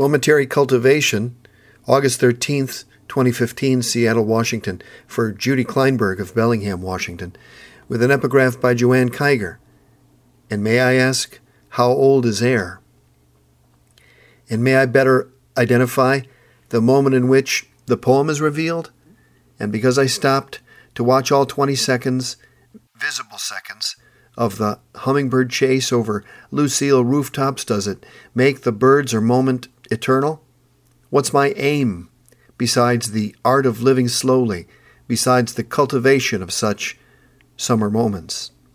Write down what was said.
Momentary Cultivation, August 13th, 2015, Seattle, Washington, for Judy Kleinberg of Bellingham, Washington, with an epigraph by Joanne Kyger. And may I ask, how old is air? And may I better identify the moment in which the poem is revealed? And because I stopped to watch all 20 seconds, visible seconds, of the hummingbird chase over Lucille rooftops, does it make the birds or moment eternal? What's my aim besides the art of living slowly, besides the cultivation of such summer moments?